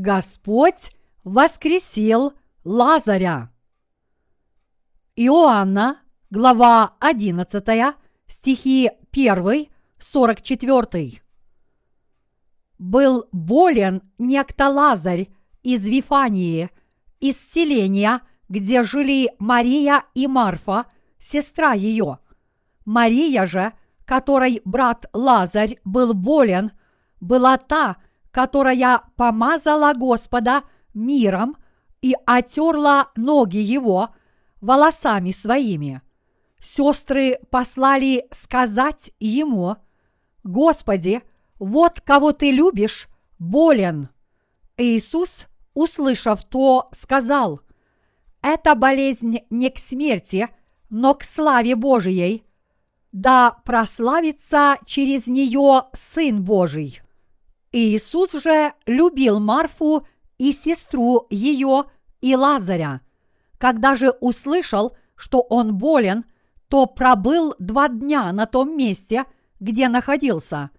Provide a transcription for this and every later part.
Господь воскресил Лазаря. Иоанна, глава 11, стихи 1, 44. Был болен некто Лазарь из Вифании, из селения, где жили Мария и Марфа, сестра ее. Мария же, которой брат Лазарь был болен, была та, которая помазала Господа миром и отерла ноги его волосами своими. Сестры послали сказать ему, «Господи, вот кого ты любишь, болен». Иисус, услышав то, сказал, «Эта болезнь не к смерти, но к славе Божией, да прославится через нее Сын Божий». Иисус же любил Марфу и сестру ее и Лазаря. Когда же услышал, что он болен, то пробыл два дня на том месте, где находился.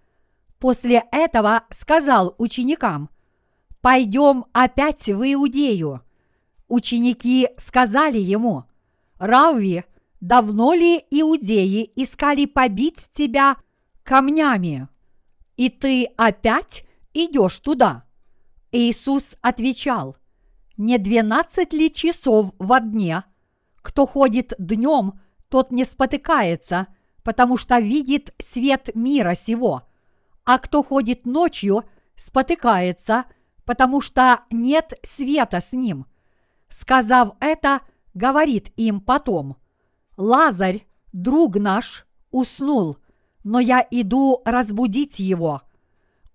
После этого сказал ученикам, «Пойдем опять в Иудею». Ученики сказали ему, «Равви, давно ли иудеи искали побить тебя камнями?» И ты опять идешь туда? Иисус отвечал, не двенадцать ли часов во дне? Кто ходит днем, тот не спотыкается, потому что видит свет мира сего, а кто ходит ночью, спотыкается, потому что нет света с ним. Сказав это, говорит им потом, Лазарь, друг наш, уснул – но я иду разбудить его.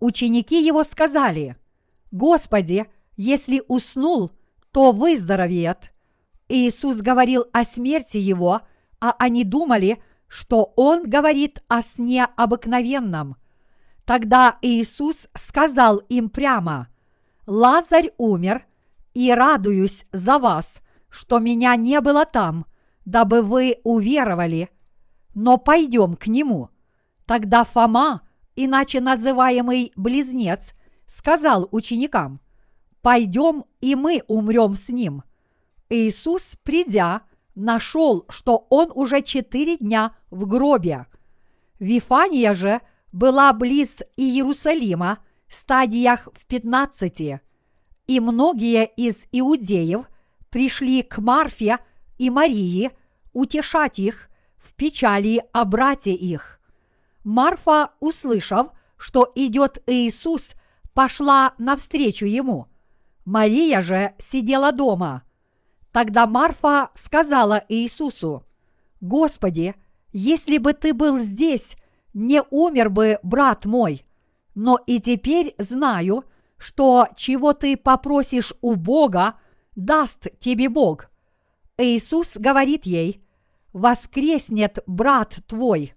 Ученики его сказали, Господи, если уснул, то выздоровеет. Иисус говорил о смерти его, а они думали, что он говорит о сне обыкновенном. Тогда Иисус сказал им прямо, «Лазарь умер, и радуюсь за вас, что меня не было там, дабы вы уверовали, но пойдем к нему». Тогда Фома, иначе называемый близнец, сказал ученикам, «Пойдем, и мы умрем с ним». Иисус, придя, нашел, что он уже четыре дня в гробе. Вифания же была близ Иерусалима, стадиях в пятнадцати, и многие из иудеев пришли к Марфе и Марии утешать их в печали о брате их. Марфа, услышав, что идет Иисус, пошла навстречу ему. Мария же сидела дома. Тогда Марфа сказала Иисусу, «Господи, если бы ты был здесь, не умер бы брат мой, но и теперь знаю, что чего ты попросишь у Бога, даст тебе Бог». Иисус говорит ей, «Воскреснет брат твой».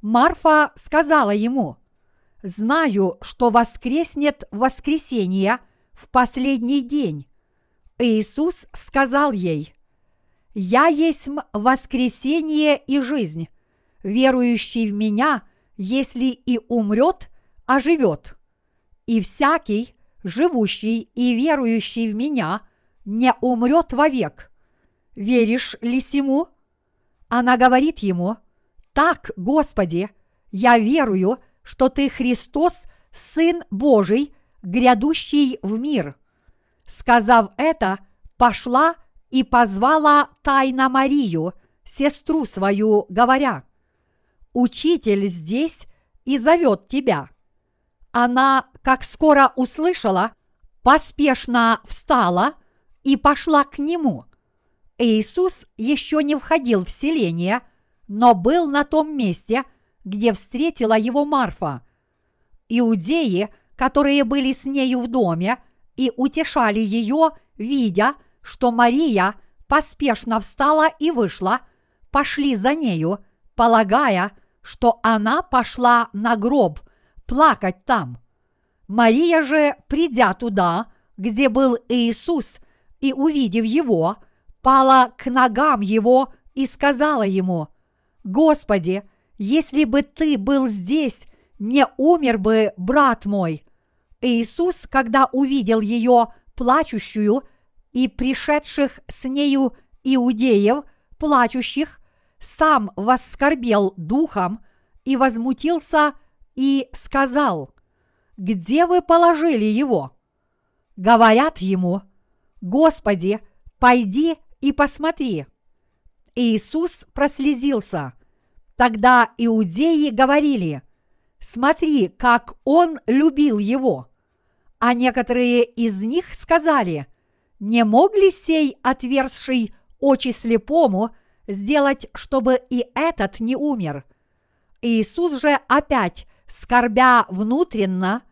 Марфа сказала ему, «Знаю, что воскреснет воскресенье в последний день». Иисус сказал ей, «Я есть воскресение и жизнь. Верующий в Меня, если и умрет, оживет. И всякий, живущий и верующий в Меня, не умрет вовек. Веришь ли сему?» Она говорит ему – так, Господи, я верую, что Ты Христос, Сын Божий, грядущий в мир. Сказав это, пошла и позвала тайно Марию, сестру свою, говоря, «Учитель здесь и зовет тебя». Она, как скоро услышала, поспешно встала и пошла к нему. Иисус еще не входил в селение – но был на том месте, где встретила его Марфа. Иудеи, которые были с нею в доме и утешали ее, видя, что Мария поспешно встала и вышла, пошли за нею, полагая, что она пошла на гроб плакать там. Мария же, придя туда, где был Иисус, и увидев его, пала к ногам его и сказала ему – Господи, если бы ты был здесь, не умер бы брат мой. Иисус, когда увидел ее плачущую и пришедших с нею иудеев, плачущих, сам воскорбел духом и возмутился и сказал, «Где вы положили его?» Говорят ему, «Господи, пойди и посмотри». Иисус прослезился. Тогда иудеи говорили, «Смотри, как он любил его». А некоторые из них сказали, «Не мог ли сей отверзший очи слепому сделать, чтобы и этот не умер?» Иисус же опять, скорбя внутренно,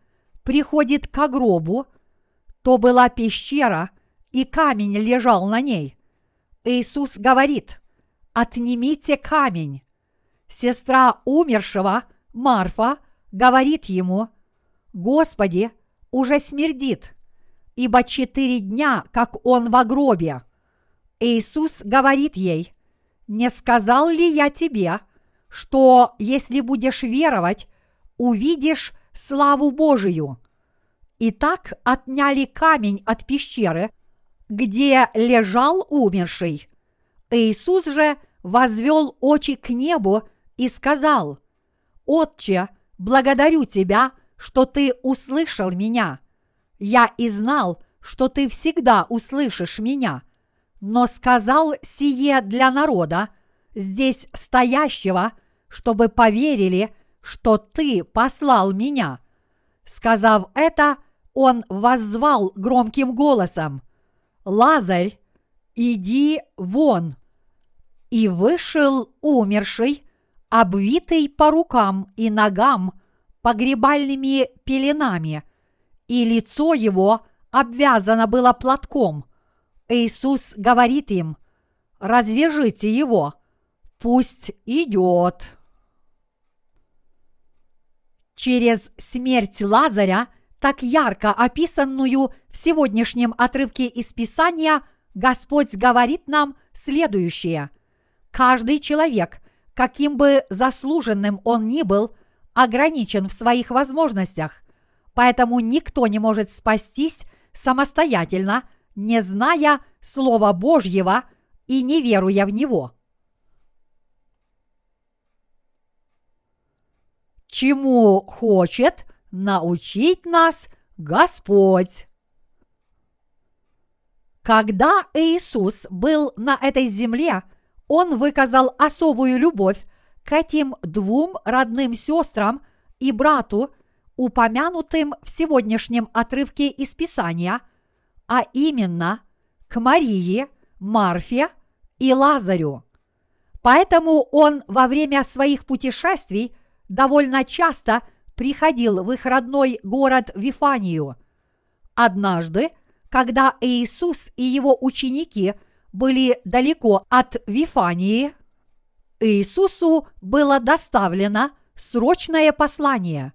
приходит к гробу, то была пещера, и камень лежал на ней. Иисус говорит, «Отнимите камень». Сестра умершего, Марфа, говорит ему, «Господи, уже смердит, ибо четыре дня, как он в гробе». Иисус говорит ей, «Не сказал ли я тебе, что если будешь веровать, увидишь славу Божию?» И так отняли камень от пещеры, где лежал умерший. Иисус же возвел очи к небу и сказал, «Отче, благодарю Тебя, что Ты услышал меня. Я и знал, что Ты всегда услышишь меня, но сказал сие для народа, здесь стоящего, чтобы поверили, что Ты послал меня». Сказав это, он воззвал громким голосом, «Лазарь, иди вон!» И вышел умерший, обвитый по рукам и ногам погребальными пеленами, и лицо его обвязано было платком. Иисус говорит им, «Развяжите его, пусть идет». Через смерть Лазаря – так ярко описанную в сегодняшнем отрывке из Писания, Господь говорит нам следующее. Каждый человек, каким бы заслуженным он ни был, ограничен в своих возможностях, поэтому никто не может спастись самостоятельно, не зная Слова Божьего и не веруя в Него. Чему хочет – научить нас Господь. Когда Иисус был на этой земле, Он выказал особую любовь к этим двум родным сестрам и брату, упомянутым в сегодняшнем отрывке из Писания, а именно к Марии, Марфе и Лазарю. Поэтому он во время своих путешествий довольно часто – приходил в их родной город Вифанию. Однажды, когда Иисус и его ученики были далеко от Вифании, Иисусу было доставлено срочное послание.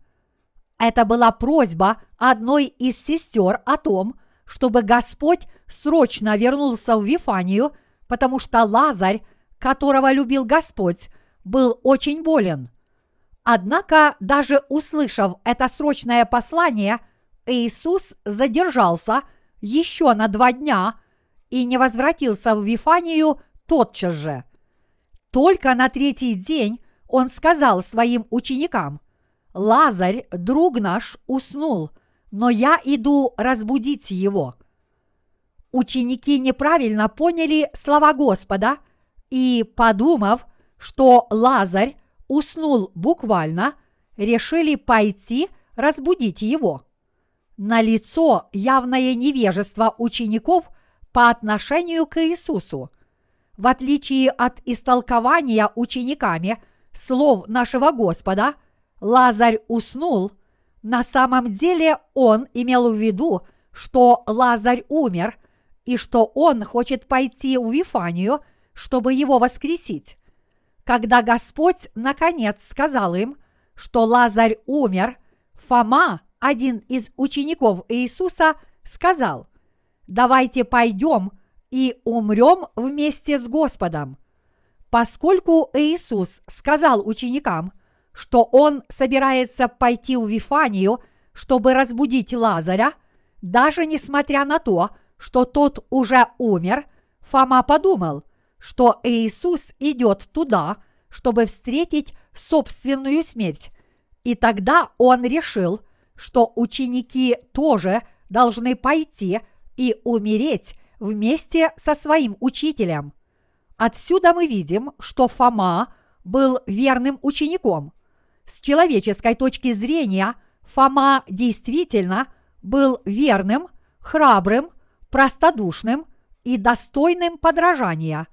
Это была просьба одной из сестер о том, чтобы Господь срочно вернулся в Вифанию, потому что Лазарь, которого любил Господь, был очень болен – Однако, даже услышав это срочное послание, Иисус задержался еще на два дня и не возвратился в Вифанию тотчас же. Только на третий день он сказал своим ученикам, «Лазарь, друг наш, уснул, но я иду разбудить его». Ученики неправильно поняли слова Господа и, подумав, что Лазарь уснул буквально, решили пойти разбудить его. На лицо явное невежество учеников по отношению к Иисусу. В отличие от истолкования учениками слов нашего Господа, Лазарь уснул, на самом деле он имел в виду, что Лазарь умер и что он хочет пойти в Вифанию, чтобы его воскресить. Когда Господь наконец сказал им, что Лазарь умер, Фома, один из учеников Иисуса, сказал, давайте пойдем и умрем вместе с Господом. Поскольку Иисус сказал ученикам, что Он собирается пойти в Вифанию чтобы разбудить Лазаря, даже несмотря на то, что тот уже умер, Фома подумал, что Иисус идет туда, чтобы встретить собственную смерть. И тогда он решил, что ученики тоже должны пойти и умереть вместе со своим учителем. Отсюда мы видим, что Фома был верным учеником. С человеческой точки зрения Фома действительно был верным, храбрым, простодушным и достойным подражания.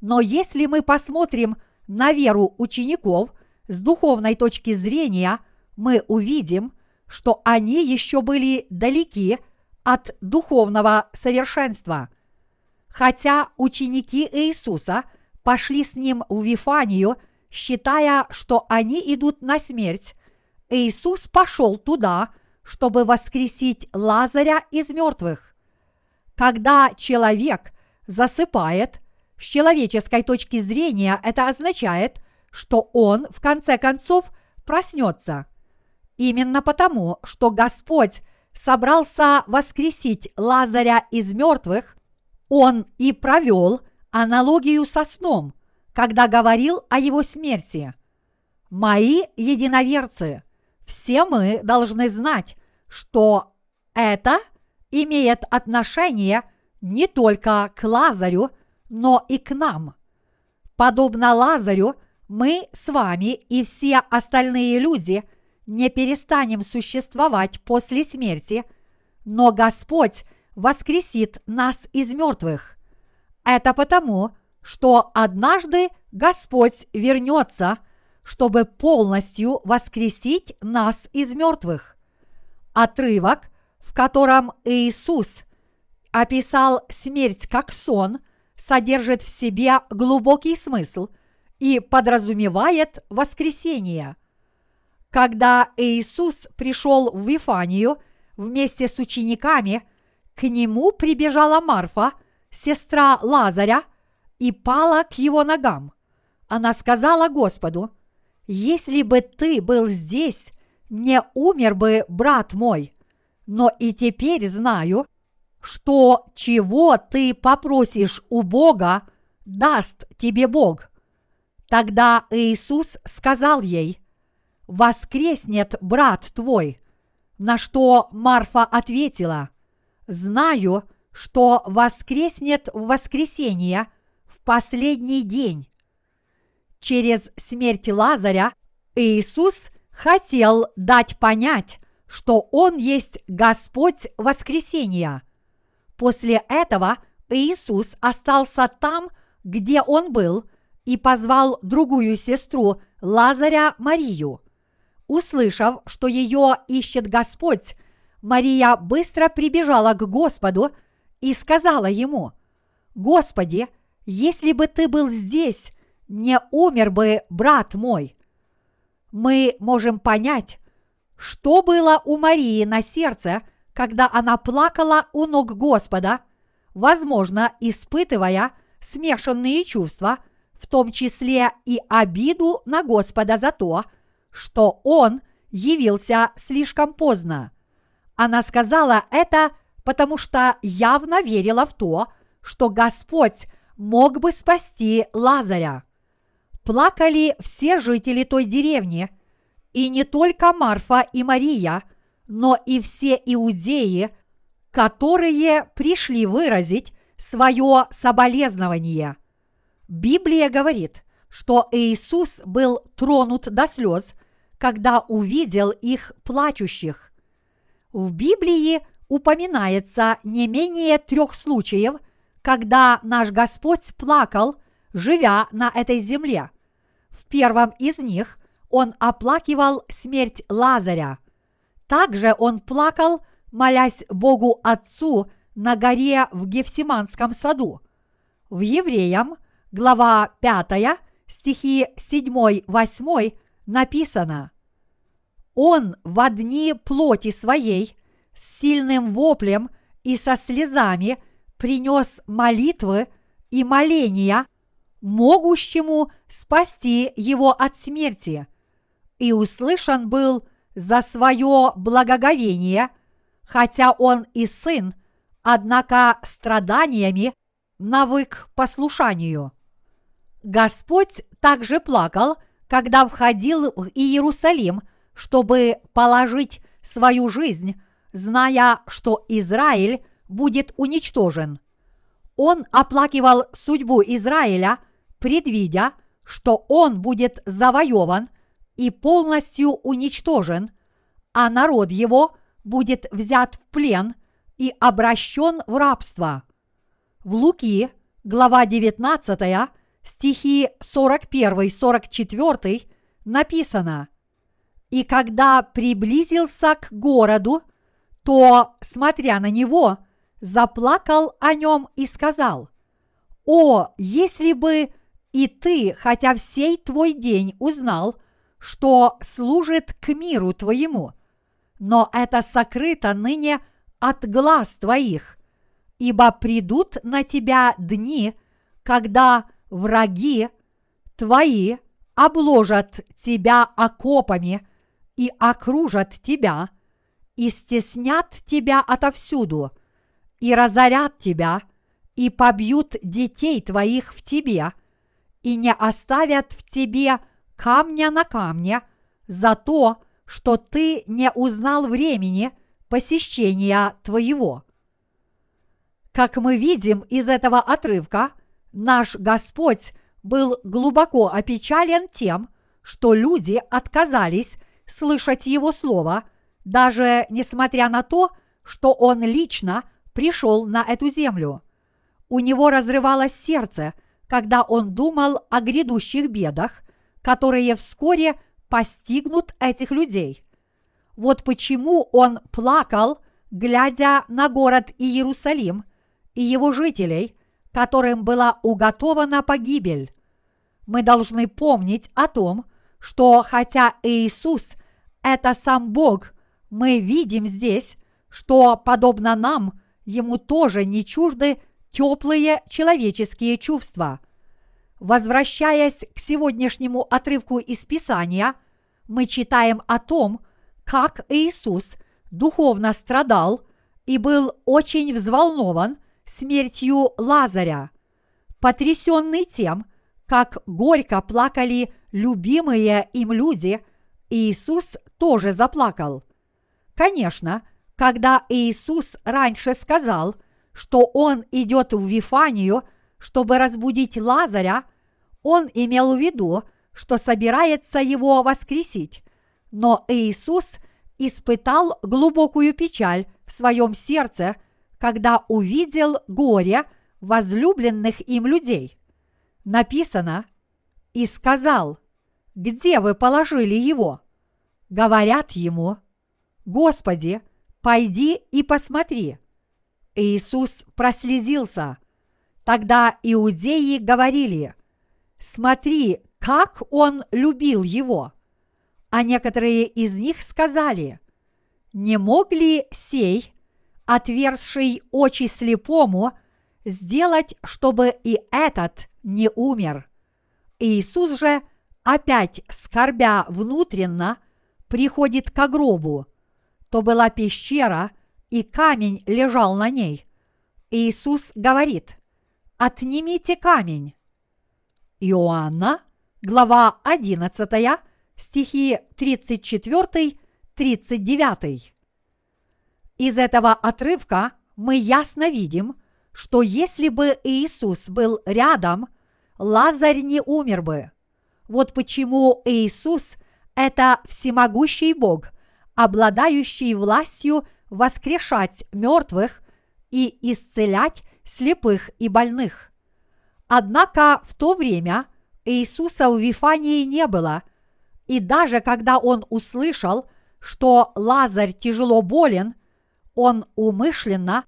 Но если мы посмотрим на веру учеников с духовной точки зрения, мы увидим, что они еще были далеки от духовного совершенства. Хотя ученики Иисуса пошли с ним в Вифанию, считая, что они идут на смерть, Иисус пошел туда, чтобы воскресить Лазаря из мертвых. Когда человек засыпает, с человеческой точки зрения это означает, что он в конце концов проснется. Именно потому, что Господь собрался воскресить Лазаря из мертвых, он и провел аналогию со сном, когда говорил о его смерти. Мои единоверцы, все мы должны знать, что это имеет отношение не только к Лазарю, но и к нам. Подобно Лазарю, мы с вами и все остальные люди не перестанем существовать после смерти, но Господь воскресит нас из мертвых. Это потому, что однажды Господь вернется, чтобы полностью воскресить нас из мертвых. Отрывок, в котором Иисус описал смерть как сон, содержит в себе глубокий смысл и подразумевает воскресение. Когда Иисус пришел в Вифанию вместе с учениками, к нему прибежала Марфа, сестра Лазаря, и пала к его ногам. Она сказала Господу, «Если бы ты был здесь, не умер бы брат мой, но и теперь знаю, что чего ты попросишь у Бога, даст тебе Бог». Тогда Иисус сказал ей, «Воскреснет брат твой». На что Марфа ответила, «Знаю, что воскреснет в воскресенье в последний день». Через смерть Лазаря Иисус хотел дать понять, что Он есть Господь воскресения. После этого Иисус остался там, где Он был, и позвал другую сестру Лазаря Марию. Услышав, что ее ищет Господь, Мария быстро прибежала к Господу и сказала ему, «Господи, если бы ты был здесь, не умер бы брат мой» мы можем понять, что было у Марии на сердце, когда она плакала у ног Господа, возможно, испытывая смешанные чувства, в том числе и обиду на Господа за то, что Он явился слишком поздно. Она сказала это, потому что явно верила в то, что Господь мог бы спасти Лазаря плакали все жители той деревни, и не только Марфа и Мария, но и все иудеи, которые пришли выразить свое соболезнование. Библия говорит, что Иисус был тронут до слез, когда увидел их плачущих. В Библии упоминается не менее трех случаев, когда наш Господь плакал живя на этой земле. В первом из них он оплакивал смерть Лазаря. Также он плакал, молясь Богу Отцу на горе в Гефсиманском саду. В Евреям, глава 5, стихи 7-8 написано «Он в дни плоти своей с сильным воплем и со слезами принес молитвы и моления могущему спасти его от смерти. И услышан был за свое благоговение, хотя он и сын, однако страданиями навык послушанию. Господь также плакал, когда входил в Иерусалим, чтобы положить свою жизнь, зная, что Израиль будет уничтожен. Он оплакивал судьбу Израиля, предвидя, что он будет завоеван и полностью уничтожен, а народ его будет взят в плен и обращен в рабство. В Луки, глава 19, стихи 41-44 написано «И когда приблизился к городу, то, смотря на него, заплакал о нем и сказал, «О, если бы и ты, хотя всей твой день узнал, что служит к миру твоему, но это сокрыто ныне от глаз твоих, ибо придут на тебя дни, когда враги твои обложат тебя окопами и окружат тебя, и стеснят тебя отовсюду, и разорят тебя, и побьют детей твоих в тебе, и не оставят в тебе камня на камне за то, что ты не узнал времени посещения твоего. Как мы видим из этого отрывка, наш Господь был глубоко опечален тем, что люди отказались слышать Его Слово, даже несмотря на то, что Он лично пришел на эту землю. У него разрывалось сердце, когда он думал о грядущих бедах, которые вскоре постигнут этих людей. Вот почему он плакал, глядя на город Иерусалим и его жителей, которым была уготована погибель. Мы должны помнить о том, что хотя Иисус – это сам Бог, мы видим здесь, что, подобно нам, ему тоже не чужды теплые человеческие чувства. Возвращаясь к сегодняшнему отрывку из Писания, мы читаем о том, как Иисус духовно страдал и был очень взволнован смертью Лазаря. Потрясенный тем, как горько плакали любимые им люди, Иисус тоже заплакал. Конечно, когда Иисус раньше сказал, что Он идет в Вифанию, чтобы разбудить Лазаря, Он имел в виду, что собирается его воскресить. Но Иисус испытал глубокую печаль в своем сердце, когда увидел горе возлюбленных им людей. Написано «И сказал, где вы положили его?» Говорят ему, «Господи, пойди и посмотри». Иисус прослезился. Тогда иудеи говорили, смотри, как он любил его. А некоторые из них сказали, не мог ли сей, отверзший очи слепому, сделать, чтобы и этот не умер? Иисус же, опять скорбя внутренно, приходит к гробу. То была пещера, и камень лежал на ней. Иисус говорит, «Отнимите камень». Иоанна, глава 11, стихи 34-39. Из этого отрывка мы ясно видим, что если бы Иисус был рядом, Лазарь не умер бы. Вот почему Иисус – это всемогущий Бог, обладающий властью воскрешать мертвых и исцелять слепых и больных. Однако в то время Иисуса в Вифании не было, и даже когда он услышал, что Лазарь тяжело болен, он умышленно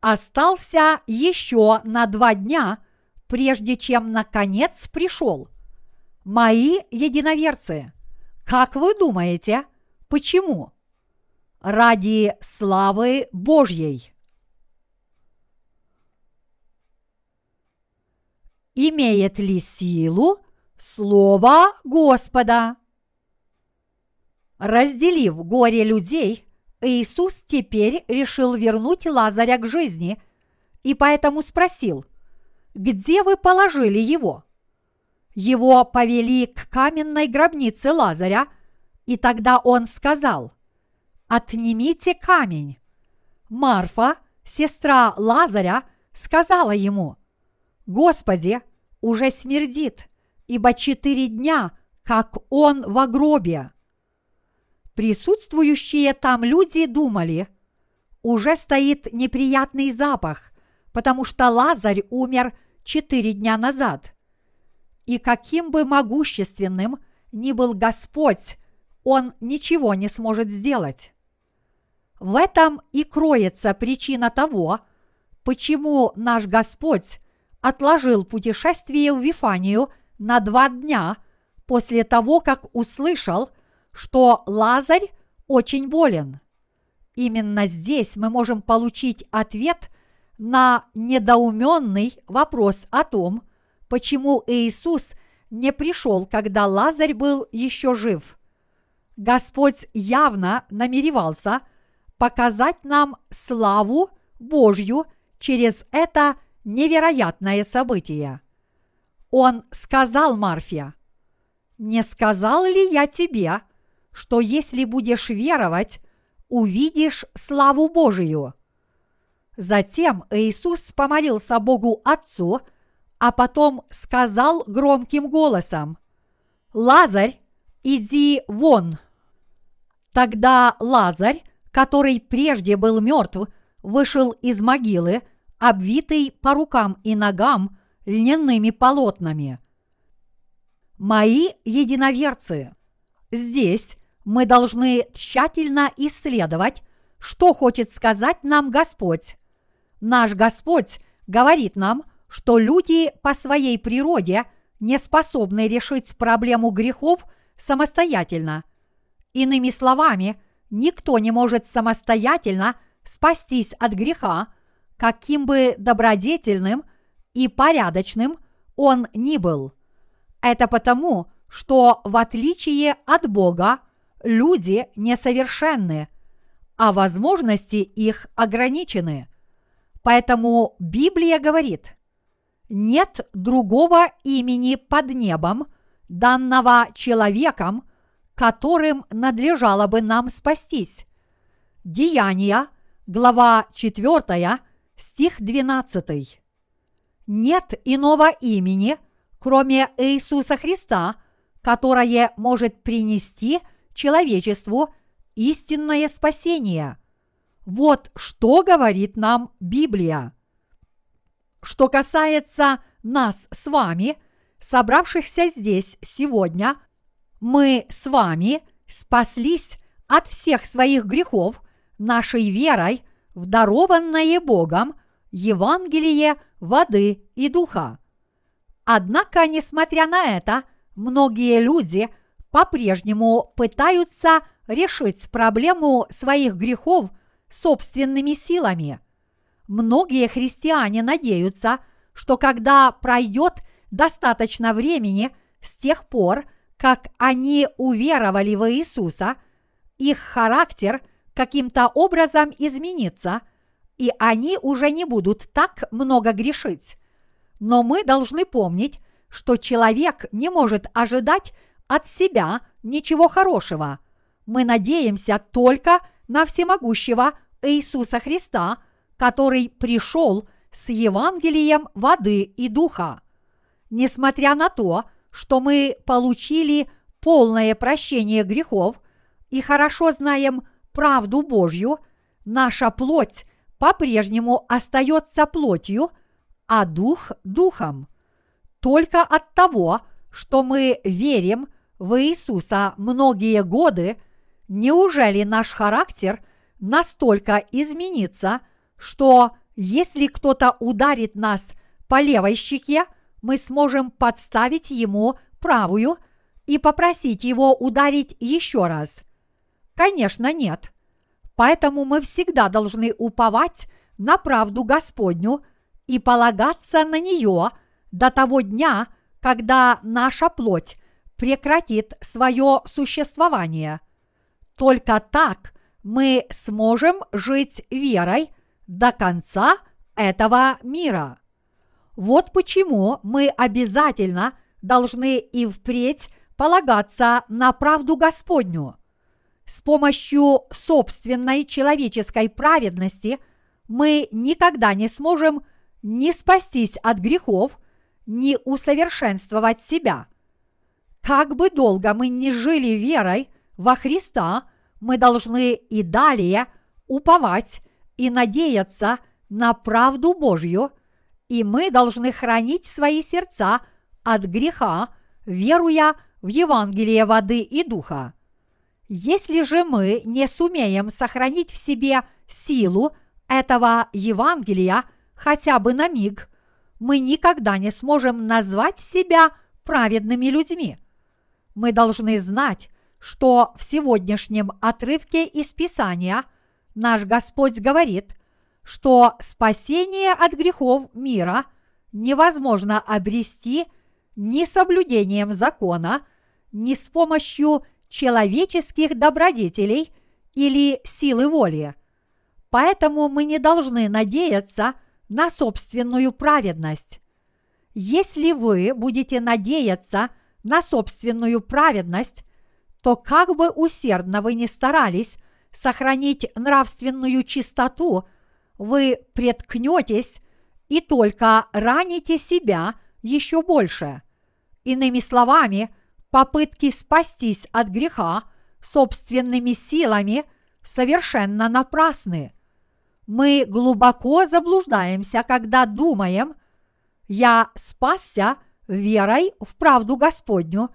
остался еще на два дня, прежде чем наконец пришел. Мои единоверцы, как вы думаете, почему? ради славы Божьей. Имеет ли силу Слово Господа? Разделив горе людей, Иисус теперь решил вернуть Лазаря к жизни и поэтому спросил, где вы положили его? Его повели к каменной гробнице Лазаря, и тогда он сказал, «Отнимите камень». Марфа, сестра Лазаря, сказала ему, «Господи, уже смердит, ибо четыре дня, как он в гробе». Присутствующие там люди думали, уже стоит неприятный запах, потому что Лазарь умер четыре дня назад. И каким бы могущественным ни был Господь, он ничего не сможет сделать. В этом и кроется причина того, почему наш Господь отложил путешествие в Вифанию на два дня после того, как услышал, что Лазарь очень болен. Именно здесь мы можем получить ответ на недоуменный вопрос о том, почему Иисус не пришел, когда Лазарь был еще жив. Господь явно намеревался показать нам славу Божью через это невероятное событие. Он сказал Марфе, «Не сказал ли я тебе, что если будешь веровать, увидишь славу Божию?» Затем Иисус помолился Богу Отцу, а потом сказал громким голосом, «Лазарь, иди вон!» Тогда Лазарь, который прежде был мертв, вышел из могилы, обвитый по рукам и ногам льняными полотнами. Мои единоверцы, здесь мы должны тщательно исследовать, что хочет сказать нам Господь. Наш Господь говорит нам, что люди по своей природе не способны решить проблему грехов самостоятельно. Иными словами, никто не может самостоятельно спастись от греха, каким бы добродетельным и порядочным он ни был. Это потому, что в отличие от Бога люди несовершенны, а возможности их ограничены – Поэтому Библия говорит, нет другого имени под небом, данного человеком, которым надлежало бы нам спастись. Деяния, глава 4, стих 12. Нет иного имени, кроме Иисуса Христа, которое может принести человечеству истинное спасение – вот что говорит нам Библия. Что касается нас с вами, собравшихся здесь сегодня, мы с вами спаслись от всех своих грехов нашей верой в дарованное Богом Евангелие воды и духа. Однако, несмотря на это, многие люди по-прежнему пытаются решить проблему своих грехов – собственными силами. Многие христиане надеются, что когда пройдет достаточно времени с тех пор, как они уверовали в Иисуса, их характер каким-то образом изменится, и они уже не будут так много грешить. Но мы должны помнить, что человек не может ожидать от себя ничего хорошего. Мы надеемся только на всемогущего Иисуса Христа, который пришел с Евангелием воды и духа. Несмотря на то, что мы получили полное прощение грехов и хорошо знаем правду Божью, наша плоть по-прежнему остается плотью, а дух – духом. Только от того, что мы верим в Иисуса многие годы, неужели наш характер – настолько изменится, что если кто-то ударит нас по левой щеке, мы сможем подставить ему правую и попросить его ударить еще раз? Конечно, нет. Поэтому мы всегда должны уповать на правду Господню и полагаться на нее до того дня, когда наша плоть прекратит свое существование. Только так мы сможем жить верой до конца этого мира. Вот почему мы обязательно должны и впредь полагаться на правду Господню. С помощью собственной человеческой праведности мы никогда не сможем ни спастись от грехов, ни усовершенствовать себя. Как бы долго мы ни жили верой во Христа, мы должны и далее уповать и надеяться на правду Божью, и мы должны хранить свои сердца от греха, веруя в Евангелие воды и духа. Если же мы не сумеем сохранить в себе силу этого Евангелия хотя бы на миг, мы никогда не сможем назвать себя праведными людьми. Мы должны знать, что в сегодняшнем отрывке из Писания наш Господь говорит, что спасение от грехов мира невозможно обрести ни соблюдением закона, ни с помощью человеческих добродетелей или силы воли. Поэтому мы не должны надеяться на собственную праведность. Если вы будете надеяться на собственную праведность, то как бы усердно вы ни старались сохранить нравственную чистоту, вы преткнетесь и только раните себя еще больше. Иными словами, попытки спастись от греха собственными силами совершенно напрасны. Мы глубоко заблуждаемся, когда думаем, я спасся верой в правду Господню,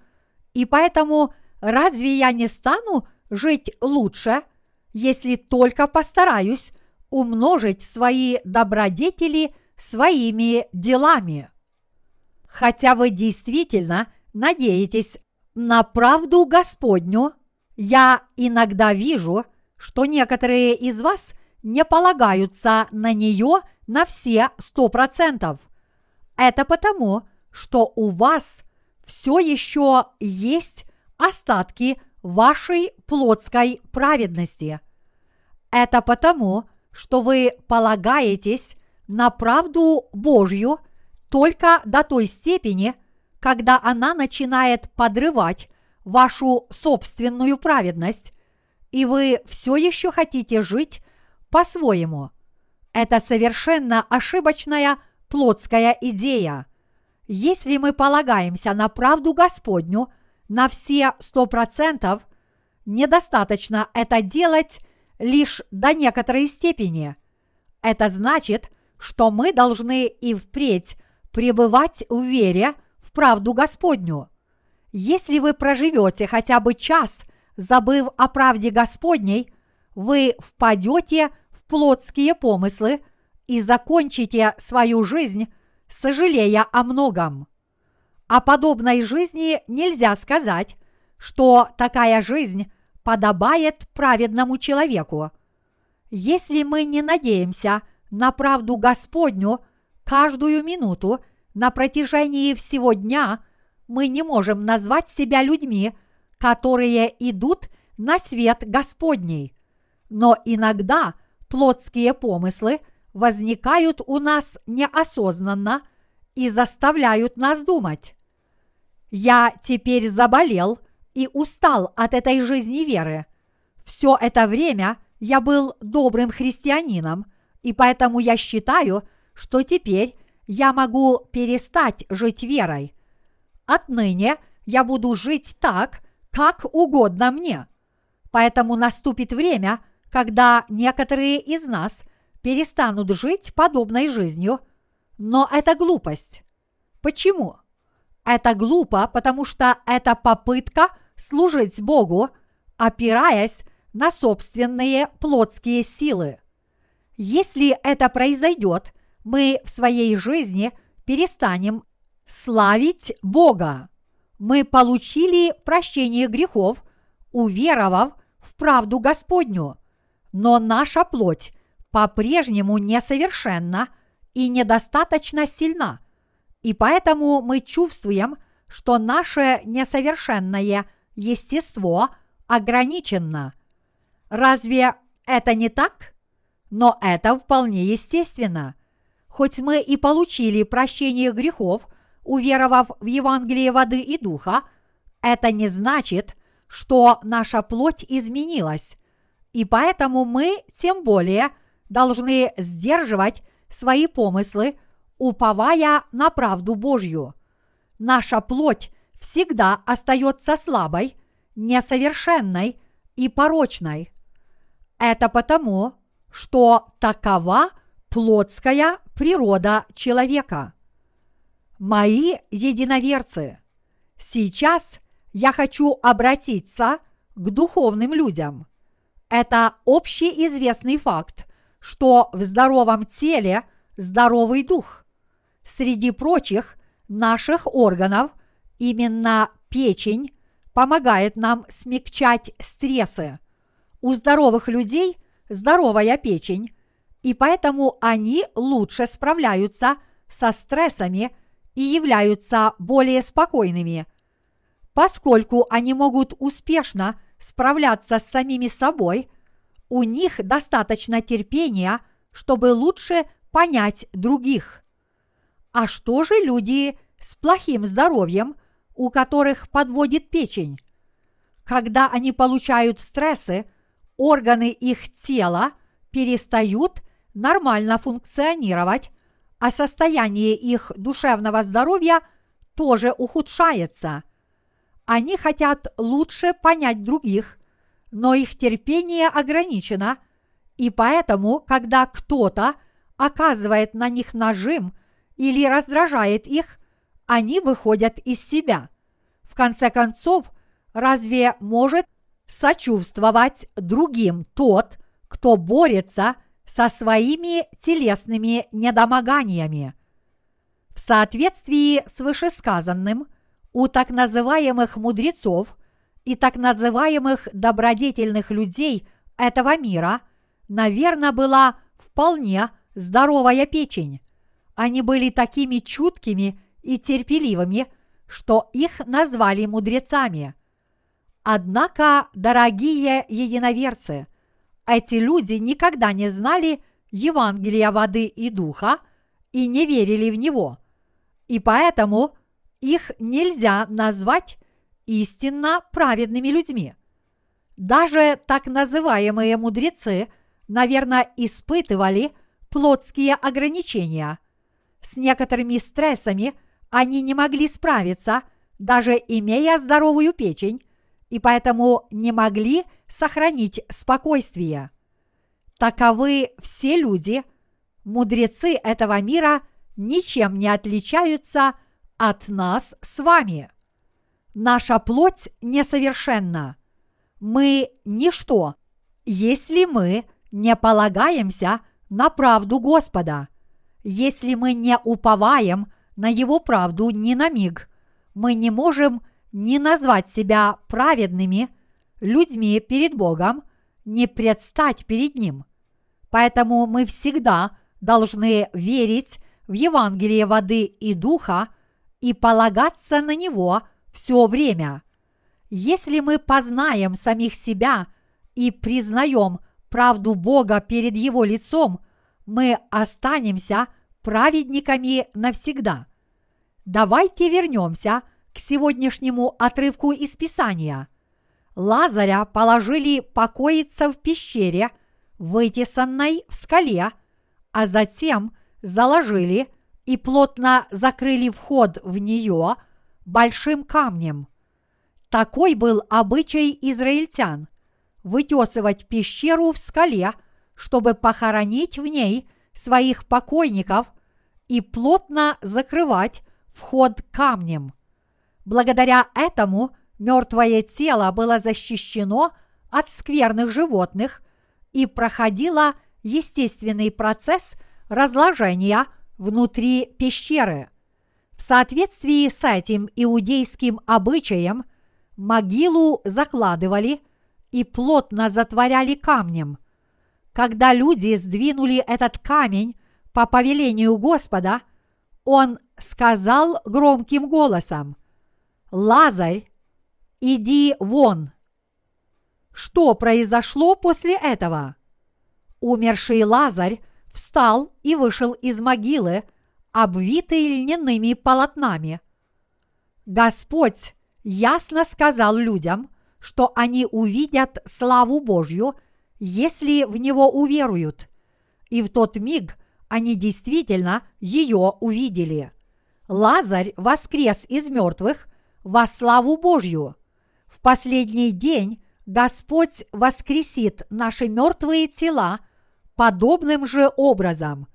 и поэтому разве я не стану жить лучше, если только постараюсь умножить свои добродетели своими делами? Хотя вы действительно надеетесь на правду Господню, я иногда вижу, что некоторые из вас не полагаются на нее на все сто процентов. Это потому, что у вас все еще есть остатки вашей плотской праведности. Это потому, что вы полагаетесь на правду Божью только до той степени, когда она начинает подрывать вашу собственную праведность, и вы все еще хотите жить по-своему. Это совершенно ошибочная плотская идея. Если мы полагаемся на правду Господню на все сто процентов, недостаточно это делать лишь до некоторой степени. Это значит, что мы должны и впредь пребывать в вере правду Господню. Если вы проживете хотя бы час, забыв о правде Господней, вы впадете в плотские помыслы и закончите свою жизнь, сожалея о многом. О подобной жизни нельзя сказать, что такая жизнь подобает праведному человеку. Если мы не надеемся на правду Господню каждую минуту на протяжении всего дня мы не можем назвать себя людьми, которые идут на свет Господний. Но иногда плотские помыслы возникают у нас неосознанно и заставляют нас думать. Я теперь заболел и устал от этой жизни веры. Все это время я был добрым христианином, и поэтому я считаю, что теперь я могу перестать жить верой. Отныне я буду жить так, как угодно мне. Поэтому наступит время, когда некоторые из нас перестанут жить подобной жизнью, но это глупость. Почему? Это глупо, потому что это попытка служить Богу, опираясь на собственные плотские силы. Если это произойдет – мы в своей жизни перестанем славить Бога. Мы получили прощение грехов, уверовав в правду Господню, но наша плоть по-прежнему несовершенна и недостаточно сильна, и поэтому мы чувствуем, что наше несовершенное естество ограничено. Разве это не так? Но это вполне естественно. Хоть мы и получили прощение грехов, уверовав в Евангелие воды и духа, это не значит, что наша плоть изменилась. И поэтому мы тем более должны сдерживать свои помыслы, уповая на правду Божью. Наша плоть всегда остается слабой, несовершенной и порочной. Это потому, что такова плотская природа человека. Мои единоверцы, сейчас я хочу обратиться к духовным людям. Это общеизвестный факт, что в здоровом теле здоровый дух. Среди прочих наших органов именно печень помогает нам смягчать стрессы. У здоровых людей здоровая печень, и поэтому они лучше справляются со стрессами и являются более спокойными. Поскольку они могут успешно справляться с самими собой, у них достаточно терпения, чтобы лучше понять других. А что же люди с плохим здоровьем, у которых подводит печень? Когда они получают стрессы, органы их тела перестают нормально функционировать, а состояние их душевного здоровья тоже ухудшается. Они хотят лучше понять других, но их терпение ограничено, и поэтому, когда кто-то оказывает на них нажим или раздражает их, они выходят из себя. В конце концов, разве может сочувствовать другим тот, кто борется со своими телесными недомоганиями. В соответствии с вышесказанным, у так называемых мудрецов и так называемых добродетельных людей этого мира, наверное, была вполне здоровая печень. Они были такими чуткими и терпеливыми, что их назвали мудрецами – Однако, дорогие единоверцы, эти люди никогда не знали Евангелия воды и духа и не верили в него. И поэтому их нельзя назвать истинно праведными людьми. Даже так называемые мудрецы, наверное, испытывали плотские ограничения. С некоторыми стрессами они не могли справиться, даже имея здоровую печень, и поэтому не могли сохранить спокойствие. Таковы все люди, мудрецы этого мира ничем не отличаются от нас с вами. Наша плоть несовершенна. Мы ничто, если мы не полагаемся на правду Господа. Если мы не уповаем на Его правду ни на миг, мы не можем не назвать себя праведными людьми перед Богом, не предстать перед Ним. Поэтому мы всегда должны верить в Евангелие воды и духа и полагаться на него все время. Если мы познаем самих себя и признаем правду Бога перед Его лицом, мы останемся праведниками навсегда. Давайте вернемся к сегодняшнему отрывку из Писания. Лазаря положили покоиться в пещере, вытесанной в скале, а затем заложили и плотно закрыли вход в нее большим камнем. Такой был обычай израильтян – вытесывать пещеру в скале, чтобы похоронить в ней своих покойников и плотно закрывать вход камнем – Благодаря этому мертвое тело было защищено от скверных животных и проходило естественный процесс разложения внутри пещеры. В соответствии с этим иудейским обычаем могилу закладывали и плотно затворяли камнем. Когда люди сдвинули этот камень по повелению Господа, он сказал громким голосом – Лазарь, иди вон! что произошло после этого? Умерший Лазарь встал и вышел из могилы, обвитый льняными полотнами. Господь ясно сказал людям, что они увидят славу Божью, если в Него уверуют. И в тот миг они действительно ее увидели. Лазарь воскрес из мертвых во славу Божью. В последний день Господь воскресит наши мертвые тела подобным же образом.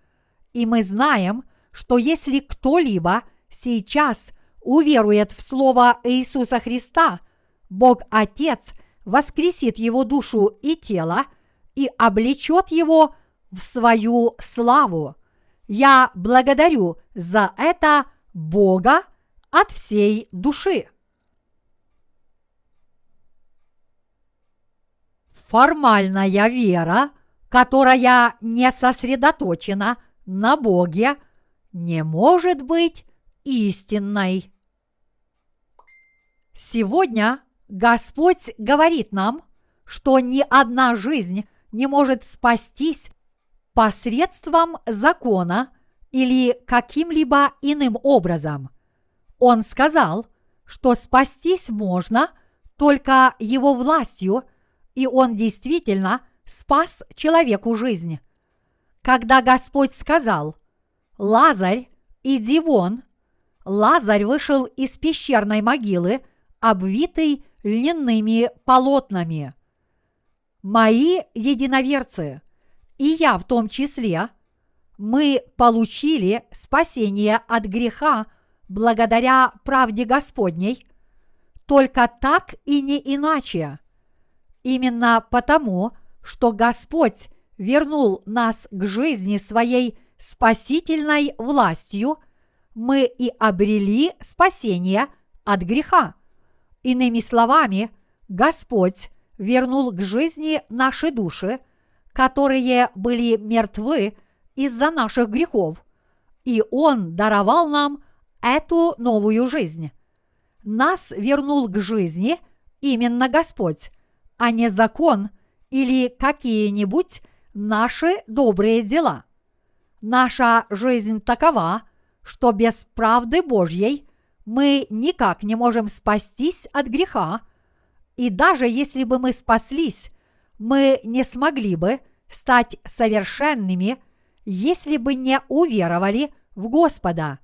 И мы знаем, что если кто-либо сейчас уверует в Слово Иисуса Христа, Бог Отец воскресит его душу и тело и облечет его в свою славу. Я благодарю за это Бога от всей души. Формальная вера, которая не сосредоточена на Боге, не может быть истинной. Сегодня Господь говорит нам, что ни одна жизнь не может спастись посредством закона или каким-либо иным образом. Он сказал, что спастись можно только его властью, и он действительно спас человеку жизнь. Когда Господь сказал «Лазарь, иди вон», Лазарь вышел из пещерной могилы, обвитый льняными полотнами. Мои единоверцы, и я в том числе, мы получили спасение от греха благодаря правде Господней, только так и не иначе. Именно потому, что Господь вернул нас к жизни своей спасительной властью, мы и обрели спасение от греха. Иными словами, Господь вернул к жизни наши души, которые были мертвы из-за наших грехов, и Он даровал нам эту новую жизнь. Нас вернул к жизни именно Господь, а не закон или какие-нибудь наши добрые дела. Наша жизнь такова, что без правды Божьей мы никак не можем спастись от греха, и даже если бы мы спаслись, мы не смогли бы стать совершенными, если бы не уверовали в Господа.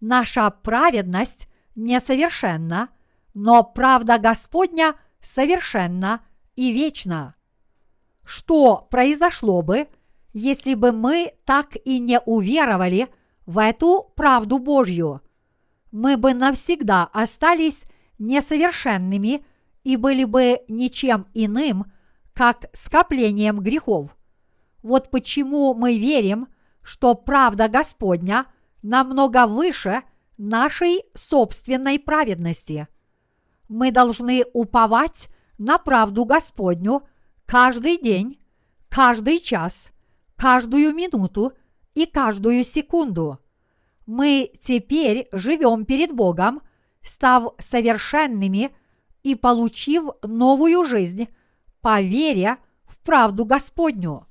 Наша праведность несовершенна, но правда Господня совершенна и вечна. Что произошло бы, если бы мы так и не уверовали в эту правду Божью? Мы бы навсегда остались несовершенными и были бы ничем иным, как скоплением грехов. Вот почему мы верим, что правда Господня намного выше нашей собственной праведности. Мы должны уповать на правду Господню каждый день, каждый час, каждую минуту и каждую секунду. Мы теперь живем перед Богом, став совершенными и получив новую жизнь по в правду Господню.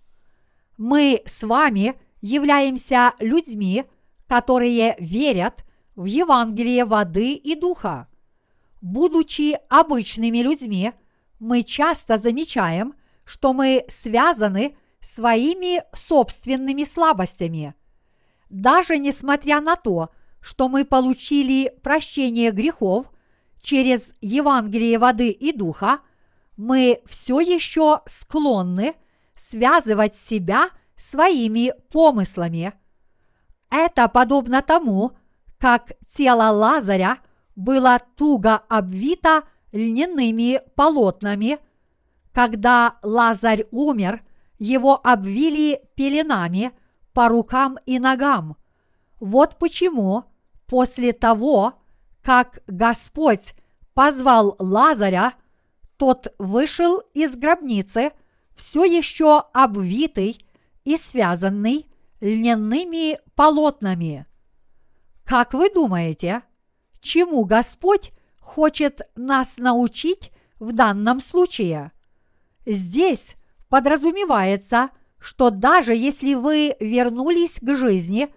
Мы с вами являемся людьми, которые верят в Евангелие воды и духа. Будучи обычными людьми, мы часто замечаем, что мы связаны своими собственными слабостями. Даже несмотря на то, что мы получили прощение грехов через Евангелие воды и духа, мы все еще склонны связывать себя своими помыслами. Это подобно тому, как тело Лазаря было туго обвито льняными полотнами. Когда Лазарь умер, его обвили пеленами по рукам и ногам. Вот почему после того, как Господь позвал Лазаря – тот вышел из гробницы, все еще обвитый и связанный льняными полотнами. Как вы думаете, чему Господь хочет нас научить в данном случае? Здесь подразумевается, что даже если вы вернулись к жизни,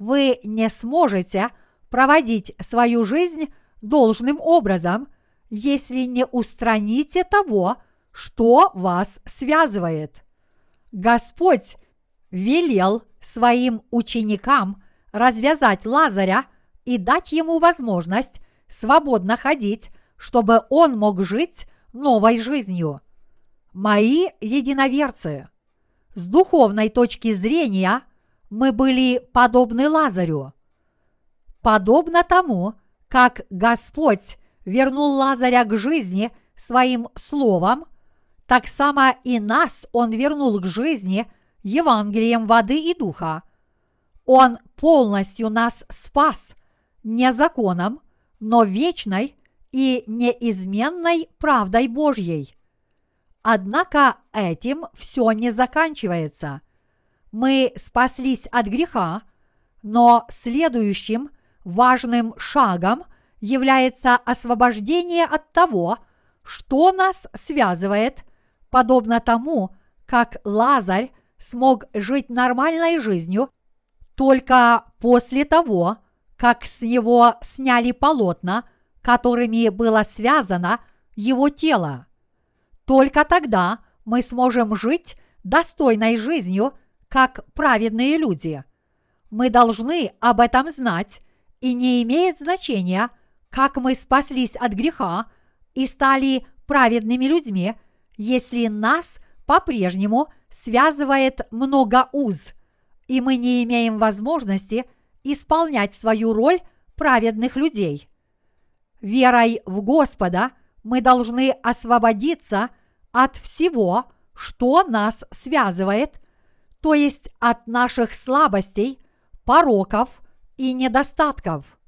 вы не сможете проводить свою жизнь должным образом, если не устраните того, что вас связывает. Господь велел своим ученикам развязать Лазаря и дать ему возможность свободно ходить, чтобы он мог жить новой жизнью. Мои единоверцы, с духовной точки зрения мы были подобны Лазарю. Подобно тому, как Господь вернул Лазаря к жизни своим словом, так само и нас Он вернул к жизни Евангелием воды и духа. Он полностью нас спас не законом, но вечной и неизменной правдой Божьей. Однако этим все не заканчивается. Мы спаслись от греха, но следующим важным шагом является освобождение от того, что нас связывает, подобно тому, как Лазарь смог жить нормальной жизнью только после того, как с него сняли полотна, которыми было связано его тело. Только тогда мы сможем жить достойной жизнью, как праведные люди. Мы должны об этом знать, и не имеет значения, как мы спаслись от греха и стали праведными людьми, если нас по-прежнему связывает много уз, и мы не имеем возможности исполнять свою роль праведных людей. Верой в Господа мы должны освободиться от всего, что нас связывает, то есть от наших слабостей, пороков и недостатков.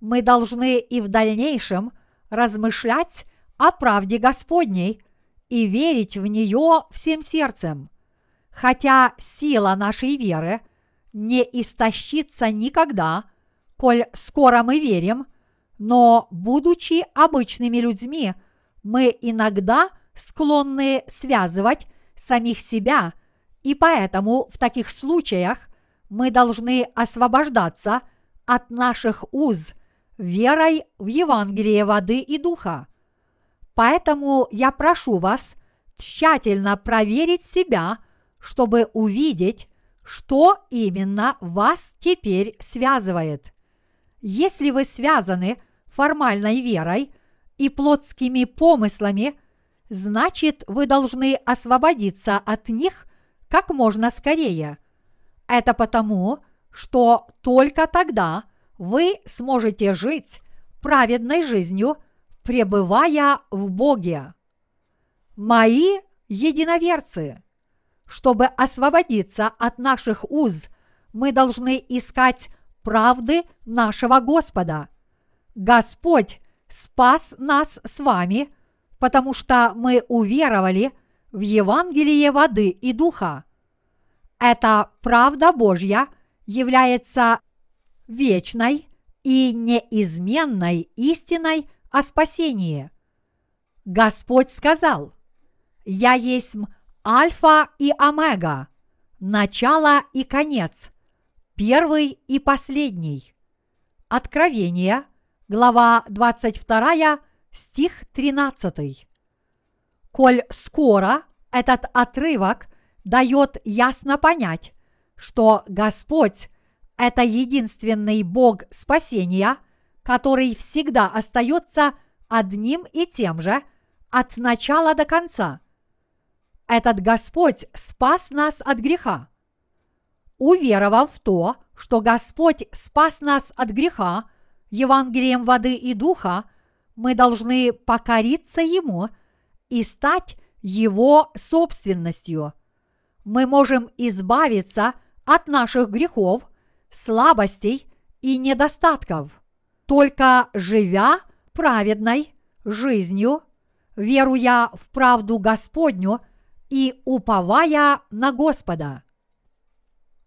Мы должны и в дальнейшем размышлять о правде Господней и верить в нее всем сердцем, хотя сила нашей веры не истощится никогда, коль скоро мы верим, но, будучи обычными людьми, мы иногда склонны связывать самих себя, и поэтому в таких случаях мы должны освобождаться от наших уз верой в Евангелие воды и духа. Поэтому я прошу вас тщательно проверить себя, чтобы увидеть, что именно вас теперь связывает. Если вы связаны формальной верой и плотскими помыслами, значит вы должны освободиться от них как можно скорее. Это потому, что только тогда вы сможете жить праведной жизнью – пребывая в Боге. Мои единоверцы, чтобы освободиться от наших уз, мы должны искать правды нашего Господа. Господь спас нас с вами, потому что мы уверовали в Евангелие воды и духа. Эта правда Божья является вечной и неизменной истиной о спасении. Господь сказал, «Я есть Альфа и Омега, начало и конец, первый и последний». Откровение, глава 22, стих 13. Коль скоро этот отрывок дает ясно понять, что Господь – это единственный Бог спасения – который всегда остается одним и тем же от начала до конца. Этот Господь спас нас от греха. Уверовав в то, что Господь спас нас от греха Евангелием воды и духа, мы должны покориться Ему и стать Его собственностью. Мы можем избавиться от наших грехов, слабостей и недостатков только живя праведной жизнью, веруя в правду Господню и уповая на Господа.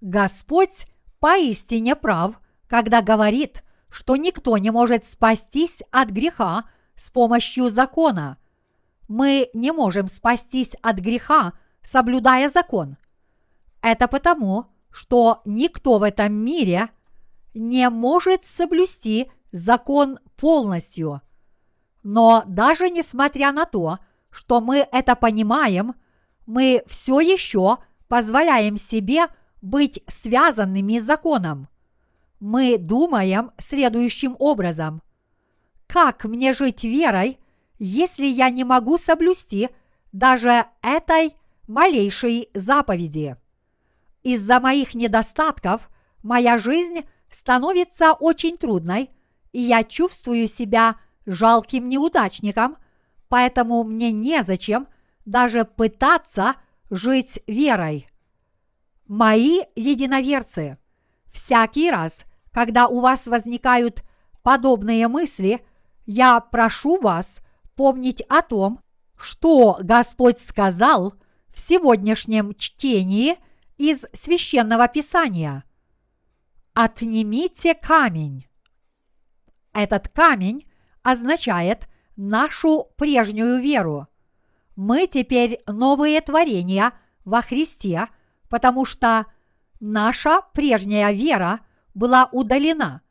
Господь поистине прав, когда говорит, что никто не может спастись от греха с помощью закона. мы не можем спастись от греха, соблюдая закон. Это потому, что никто в этом мире не может соблюсти закон полностью. Но даже несмотря на то, что мы это понимаем, мы все еще позволяем себе быть связанными законом. Мы думаем следующим образом. Как мне жить верой, если я не могу соблюсти даже этой малейшей заповеди? Из-за моих недостатков моя жизнь становится очень трудной, и я чувствую себя жалким неудачником, поэтому мне незачем даже пытаться жить верой. Мои единоверцы, всякий раз, когда у вас возникают подобные мысли, я прошу вас помнить о том, что Господь сказал в сегодняшнем чтении из священного писания. Отнимите камень. Этот камень означает нашу прежнюю веру. Мы теперь новые творения во Христе, потому что наша прежняя вера была удалена.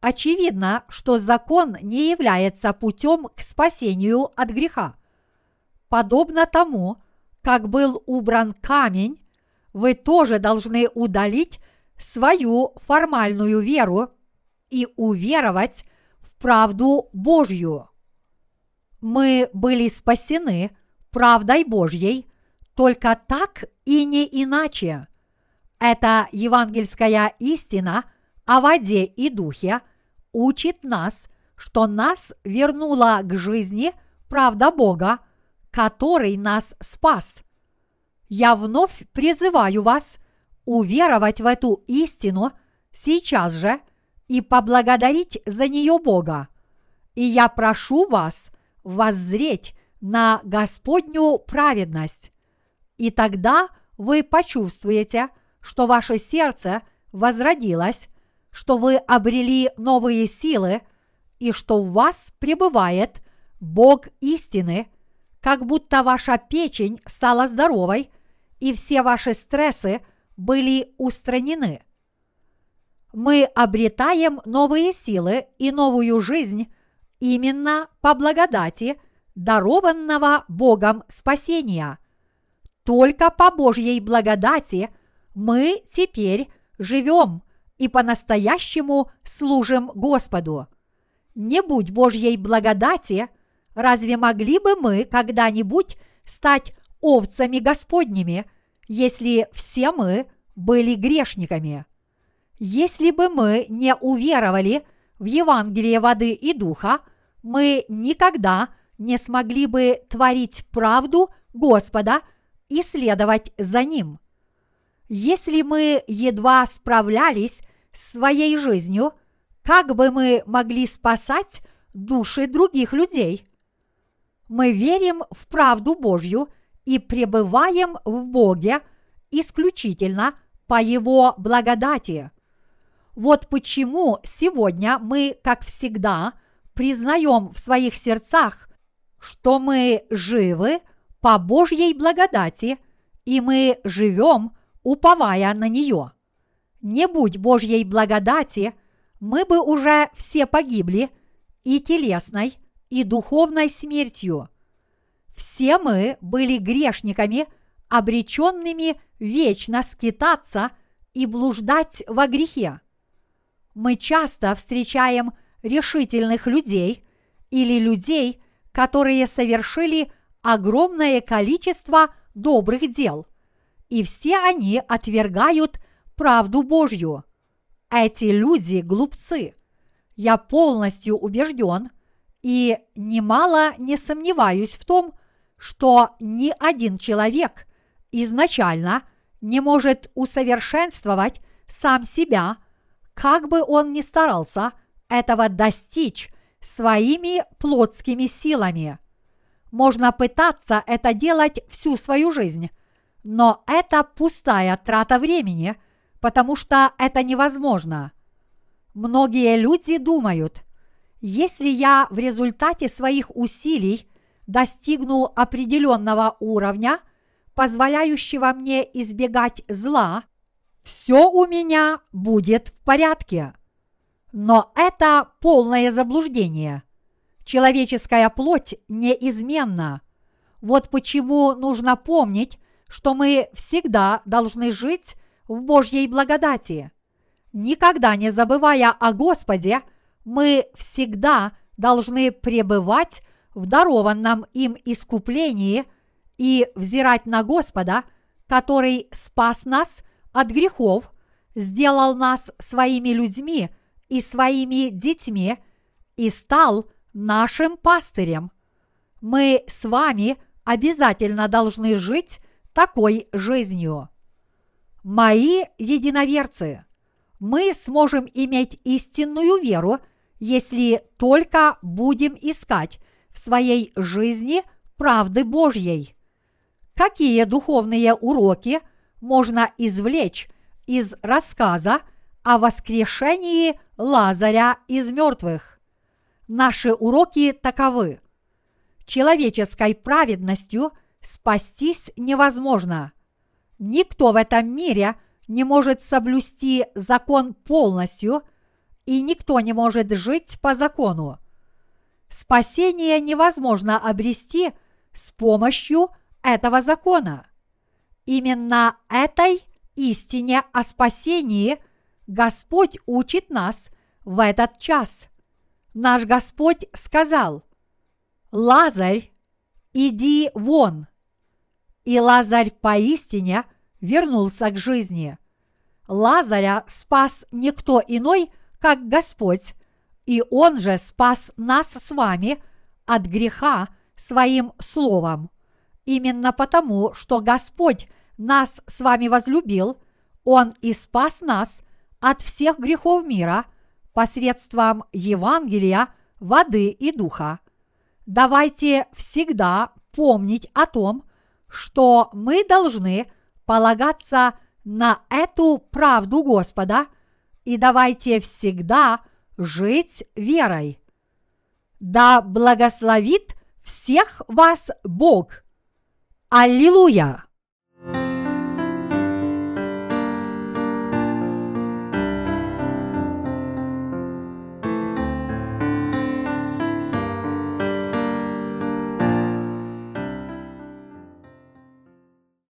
Очевидно, что закон не является путем к спасению от греха. Подобно тому, как был убран камень, вы тоже должны удалить свою формальную веру и уверовать в правду Божью. Мы были спасены правдой Божьей только так и не иначе. Эта евангельская истина о воде и духе учит нас, что нас вернула к жизни правда Бога, который нас спас. Я вновь призываю вас уверовать в эту истину сейчас же и поблагодарить за нее Бога. И я прошу вас воззреть на Господню праведность. И тогда вы почувствуете, что ваше сердце возродилось, что вы обрели новые силы и что в вас пребывает Бог истины, как будто ваша печень стала здоровой и все ваши стрессы были устранены. Мы обретаем новые силы и новую жизнь именно по благодати дарованного Богом спасения. Только по Божьей благодати мы теперь живем и по-настоящему служим Господу. Не будь Божьей благодати, разве могли бы мы когда-нибудь стать овцами Господними – если все мы были грешниками. Если бы мы не уверовали в Евангелие воды и духа, мы никогда не смогли бы творить правду Господа и следовать за Ним. Если мы едва справлялись с своей жизнью, как бы мы могли спасать души других людей? Мы верим в правду Божью – и пребываем в Боге исключительно по Его благодати. Вот почему сегодня мы, как всегда, признаем в своих сердцах, что мы живы по Божьей благодати, и мы живем, уповая на нее. Не будь Божьей благодати, мы бы уже все погибли и телесной, и духовной смертью. Все мы были грешниками, обреченными вечно скитаться и блуждать во грехе. Мы часто встречаем решительных людей или людей, которые совершили огромное количество добрых дел, и все они отвергают правду Божью. Эти люди глупцы. Я полностью убежден и немало не сомневаюсь в том, что ни один человек изначально не может усовершенствовать сам себя, как бы он ни старался этого достичь своими плотскими силами. Можно пытаться это делать всю свою жизнь, но это пустая трата времени, потому что это невозможно. Многие люди думают, если я в результате своих усилий достигну определенного уровня, позволяющего мне избегать зла, все у меня будет в порядке. Но это полное заблуждение. Человеческая плоть неизменна. Вот почему нужно помнить, что мы всегда должны жить в Божьей благодати. Никогда не забывая о Господе, мы всегда должны пребывать в дарованном им искуплении и взирать на Господа, который спас нас от грехов, сделал нас своими людьми и своими детьми и стал нашим пастырем. Мы с вами обязательно должны жить такой жизнью. Мои единоверцы, мы сможем иметь истинную веру, если только будем искать в своей жизни правды Божьей. Какие духовные уроки можно извлечь из рассказа о воскрешении Лазаря из мертвых? Наши уроки таковы. Человеческой праведностью спастись невозможно. Никто в этом мире не может соблюсти закон полностью, и никто не может жить по закону. Спасение невозможно обрести с помощью этого закона. Именно этой истине о спасении Господь учит нас в этот час. Наш Господь сказал, «Лазарь, иди вон!» И Лазарь поистине вернулся к жизни. Лазаря спас никто иной, как Господь, и Он же спас нас с вами от греха своим словом. Именно потому, что Господь нас с вами возлюбил, Он и спас нас от всех грехов мира посредством Евангелия, воды и духа. Давайте всегда помнить о том, что мы должны полагаться на эту правду Господа и давайте всегда – жить верой. Да благословит всех вас Бог! Аллилуйя!